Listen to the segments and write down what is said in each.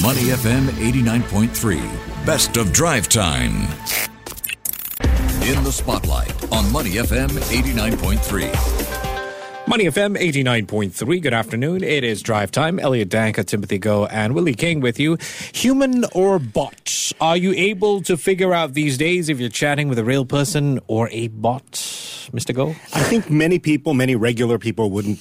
Money FM 89.3, best of drive time. In the spotlight on Money FM 89.3. Money FM 89.3. Good afternoon. It is drive time. Elliot Danker, Timothy Go, and Willie King with you. Human or bot? Are you able to figure out these days if you're chatting with a real person or a bot, Mr. Go? I think many people, many regular people wouldn't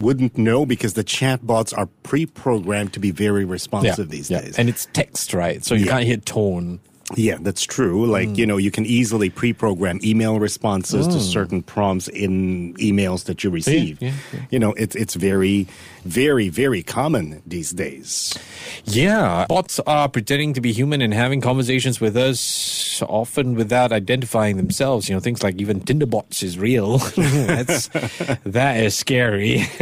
wouldn't know because the chatbots are pre-programmed to be very responsive these yeah. days. And it's text, right? So you Yeah. can't hear tone. Yeah, that's true. Like, Mm. you know, you can easily pre-program email responses to certain prompts in emails that you receive. yeah, yeah. You know, it's it's very very very common these days. Yeah, bots are pretending to be human and having conversations with us, often without identifying themselves. You know, things like even Tinder bots is real. That's that is scary.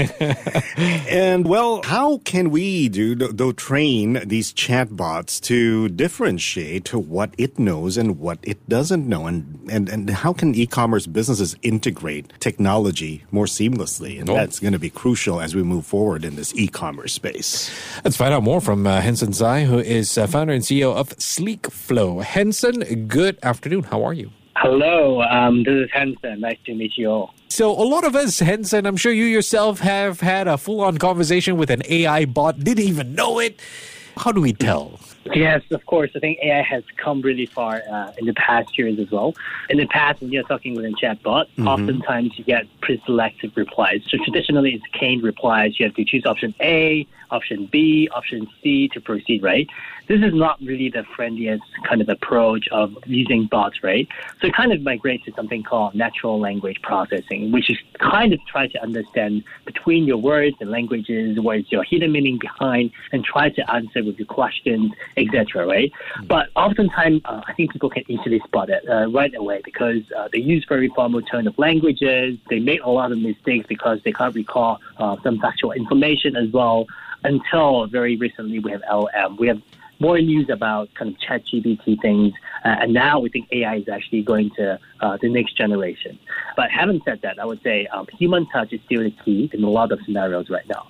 And well, how can we do though train these chatbots to differentiate what it knows and what it doesn't know and and, and how can e-commerce businesses integrate technology more seamlessly? And Oh. that's going to be crucial as we move forward in this e-commerce space. Let's find out more from uh, Henson Tsai, who is uh, founder and CEO of SleekFlow. Henson, good afternoon. How are you? Hello, um, this is Henson. Nice to meet you all. So, a lot of us, Henson, I'm sure you yourself have had a full on conversation with an AI bot, didn't even know it. How do we tell? Yes, of course. I think AI has come really far uh, in the past years as well. In the past, when you're talking with a chatbot, oftentimes you get pre-selected replies. So traditionally, it's canned replies. You have to choose option A, option B, option C to proceed, right? This is not really the friendliest kind of approach of using bots, right? So it kind of migrates to something called natural language processing, which is kind of try to understand between your words and languages, what is your hidden meaning behind, and try to answer with your questions, etc. Right? But oftentimes, uh, I think people can easily spot it uh, right away because uh, they use very formal turn of languages. They make a lot of mistakes because they can't recall uh, some factual information as well. Until very recently, we have LM. We have more news about kind of chat GPT things, uh, and now we think AI is actually going to uh, the next generation. But having said that, I would say um, human touch is still the key in a lot of scenarios right now.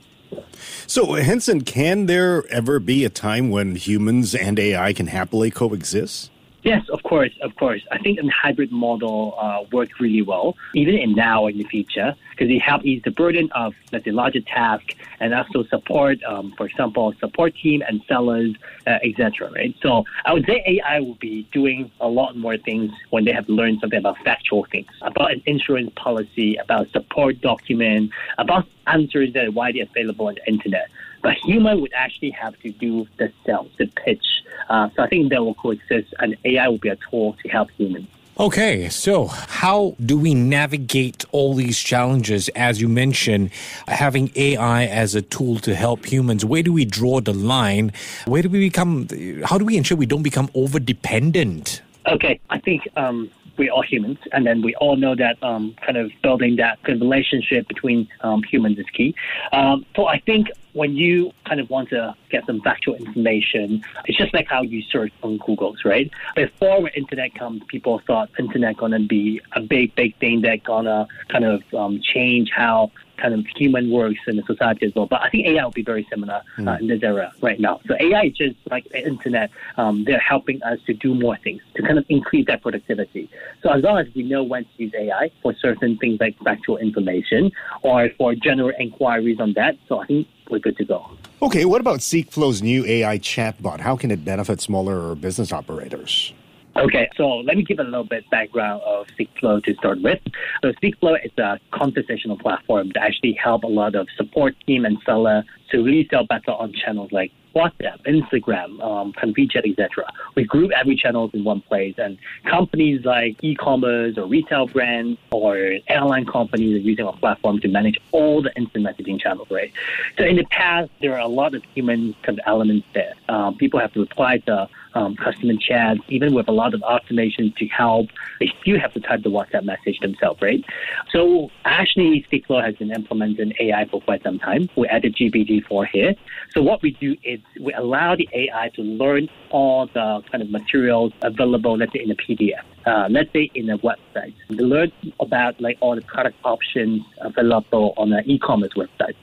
So, Henson, can there ever be a time when humans and AI can happily coexist? Yes, of course, of course. I think a hybrid model uh, works really well, even in now in the future, because it helps ease the burden of let's say larger task and also support, um, for example, support team and sellers, uh, etc. Right. So I would say AI will be doing a lot more things when they have learned something about factual things, about an insurance policy, about support document, about answers that are widely available on the internet. But human would actually have to do the sales, the pitch. Uh, so I think they will coexist, and AI will be a tool to help humans. Okay, so how do we navigate all these challenges? As you mentioned, having AI as a tool to help humans, where do we draw the line? Where do we become, how do we ensure we don't become over dependent? Okay, I think um, we're all humans, and then we all know that um, kind of building that of relationship between um, humans is key. Um, so I think when you kind of want to get some factual information, it's just like how you search on Google's, right? Before when internet comes, people thought internet gonna be a big, big thing that gonna kind of um, change how kind of human works in the society as well. But I think AI will be very similar uh, in this era right now. So AI is just like the internet. Um, they're helping us to do more things to kind of increase that productivity. So as long as we know when to use AI for certain things like factual information or for general inquiries on that, so I think we're good to go. Okay, what about SleekFlow's new AI chatbot? How can it benefit smaller business operators? Okay, so let me give a little bit background of SleekFlow to start with. So SleekFlow is a conversational platform that actually help a lot of support team and seller to really sell better on channels like WhatsApp, Instagram, um, kind of WeChat, etc. We group every channel in one place, and companies like e-commerce or retail brands or airline companies are using our platform to manage all the instant messaging channels, right? So in the past, there are a lot of human kind of elements there. Um, people have to reply to um, customer chats, even with a lot of automation to help. They still have to type the WhatsApp message themselves, right? So actually, SleekFlow has been implementing AI for quite some time. We added GPT-4 here. So what we do is we allow the AI to learn all the kind of materials available, let's say in a PDF. Uh, let's say in a website, to learn about like all the product options available on an e-commerce website.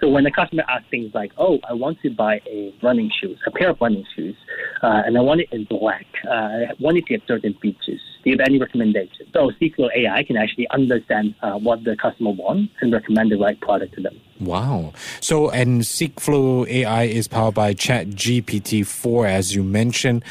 So when the customer asks things like, "Oh, I want to buy a running shoes, a pair of running shoes, uh, and I want it in black. Uh, I want it to have certain features. Do you have any recommendations?" So SleekFlow AI can actually understand uh, what the customer wants and recommend the right product to them. Wow. So, and SleekFlow AI is powered by ChatGPT 4, as you mentioned.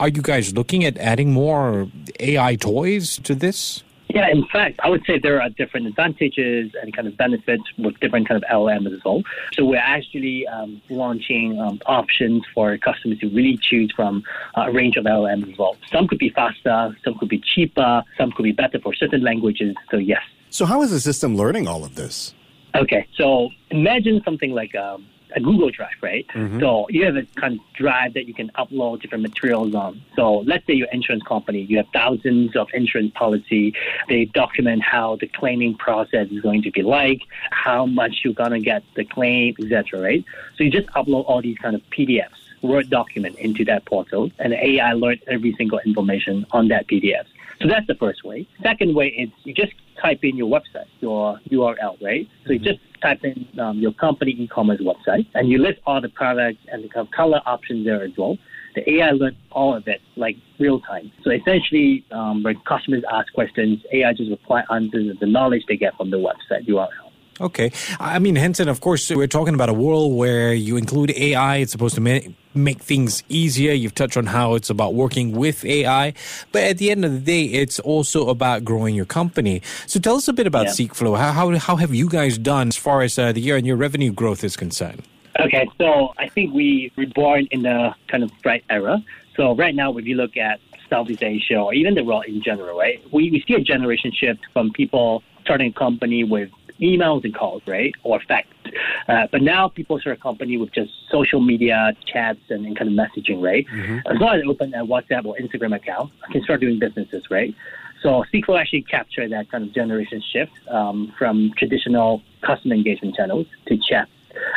Are you guys looking at adding more AI toys to this? Yeah, in fact, I would say there are different advantages and kind of benefits with different kind of LLMs as well. So we're actually um, launching um, options for customers to really choose from a range of LLMs as well. Some could be faster, some could be cheaper, some could be better for certain languages. So yes. So how is the system learning all of this? Okay, so imagine something like um, a Google Drive, right? Mm-hmm. So you have a kind of drive that you can upload different materials on. So let's say your insurance company, you have thousands of insurance policy. They document how the claiming process is going to be like, how much you're gonna get the claim, etc. Right? So you just upload all these kind of PDFs. Word document into that portal, and the AI learns every single information on that PDF. So that's the first way. Second way is you just type in your website, your URL, right? So you mm-hmm. just type in um, your company e-commerce website, and you list all the products and the color options there as well. The AI learns all of it like real time. So essentially, um, when customers ask questions, AI just reply answers the knowledge they get from the website URL. Okay. I mean, Henson, of course, we're talking about a world where you include AI. It's supposed to make, make things easier. You've touched on how it's about working with AI. But at the end of the day, it's also about growing your company. So tell us a bit about yeah. SleekFlow. How, how, how have you guys done as far as uh, the year and your revenue growth is concerned? Okay, so I think we were born in the kind of right era. So right now, if you look at Southeast Asia or even the world in general, right, we, we see a generation shift from people starting a company with emails and calls, right, or fax. Uh, but now people start a company with just social media chats and, and kind of messaging, right? Mm-hmm. As long as I open a WhatsApp or Instagram account, I can start doing businesses, right? So SleekFlow actually captured that kind of generation shift um, from traditional customer engagement channels to chat.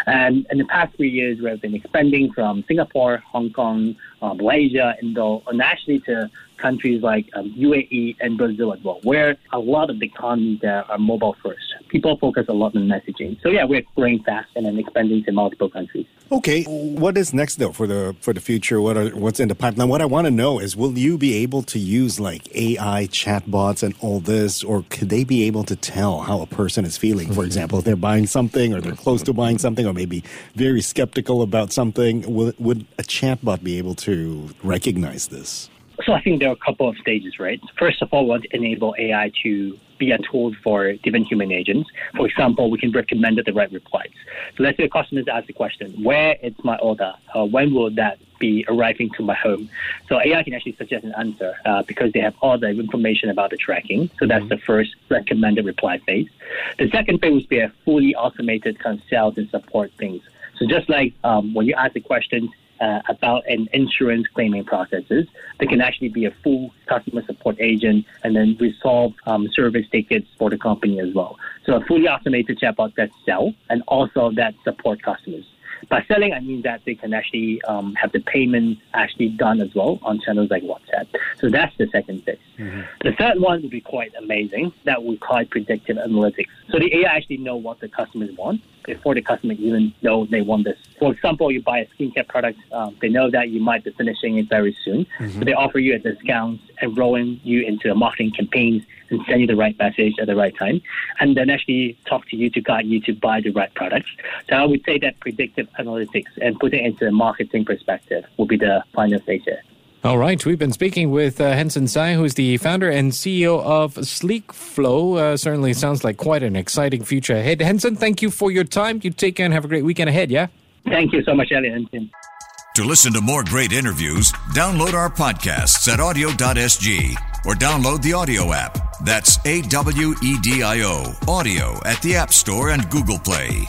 And in the past three years, we have been expanding from Singapore, Hong Kong, uh, Malaysia, Indo, and actually to countries like um, UAE and Brazil as well, where a lot of the economies there are mobile first. People focus a lot on messaging. So yeah, we're growing fast and then expanding to multiple countries. Okay, what is next though for the for the future? What are what's in the pipeline? What I want to know is, will you be able to use like AI chatbots and all this, or could they be able to tell how a person is feeling? For mm-hmm. example, if they're buying something, or they're close to buying something, or maybe very skeptical about something, will, would a chatbot be able to recognize this? So I think there are a couple of stages, right? First of all, we want to enable AI to be a tool for different human agents. For example, we can recommend the right replies. So let's say a customer asks the question, where is my order? Uh, when will that be arriving to my home? So AI can actually suggest an answer uh, because they have all the information about the tracking. So that's mm-hmm. the first recommended reply phase. The second phase would be a fully automated kind of sales and support things. So just like um, when you ask the questions, uh, about an insurance claiming processes. They can actually be a full customer support agent and then resolve um, service tickets for the company as well. So a fully automated chatbot that sell and also that support customers. By selling, I mean that they can actually um, have the payment actually done as well on channels like WhatsApp. So that's the second phase. Mm-hmm. The third one would be quite amazing. That would call predictive analytics. So the AI actually know what the customers want before the customer even know they want this. For example, you buy a skincare product, um, they know that you might be finishing it very soon, mm-hmm. so they offer you a discount, enrolling you into a marketing campaigns and send you the right message at the right time, and then actually talk to you to guide you to buy the right products. So I would say that predictive analytics and putting it into a marketing perspective will be the final stage here. All right, we've been speaking with uh, Henson Tsai, who's the founder and CEO of SleekFlow. Uh, certainly sounds like quite an exciting future ahead. Henson, thank you for your time. You take care and have a great weekend ahead, yeah? Thank you so much, Elliot and Tim. To listen to more great interviews, download our podcasts at awedio.sg or download the audio app. That's A W E D I O, audio at the App Store and Google Play.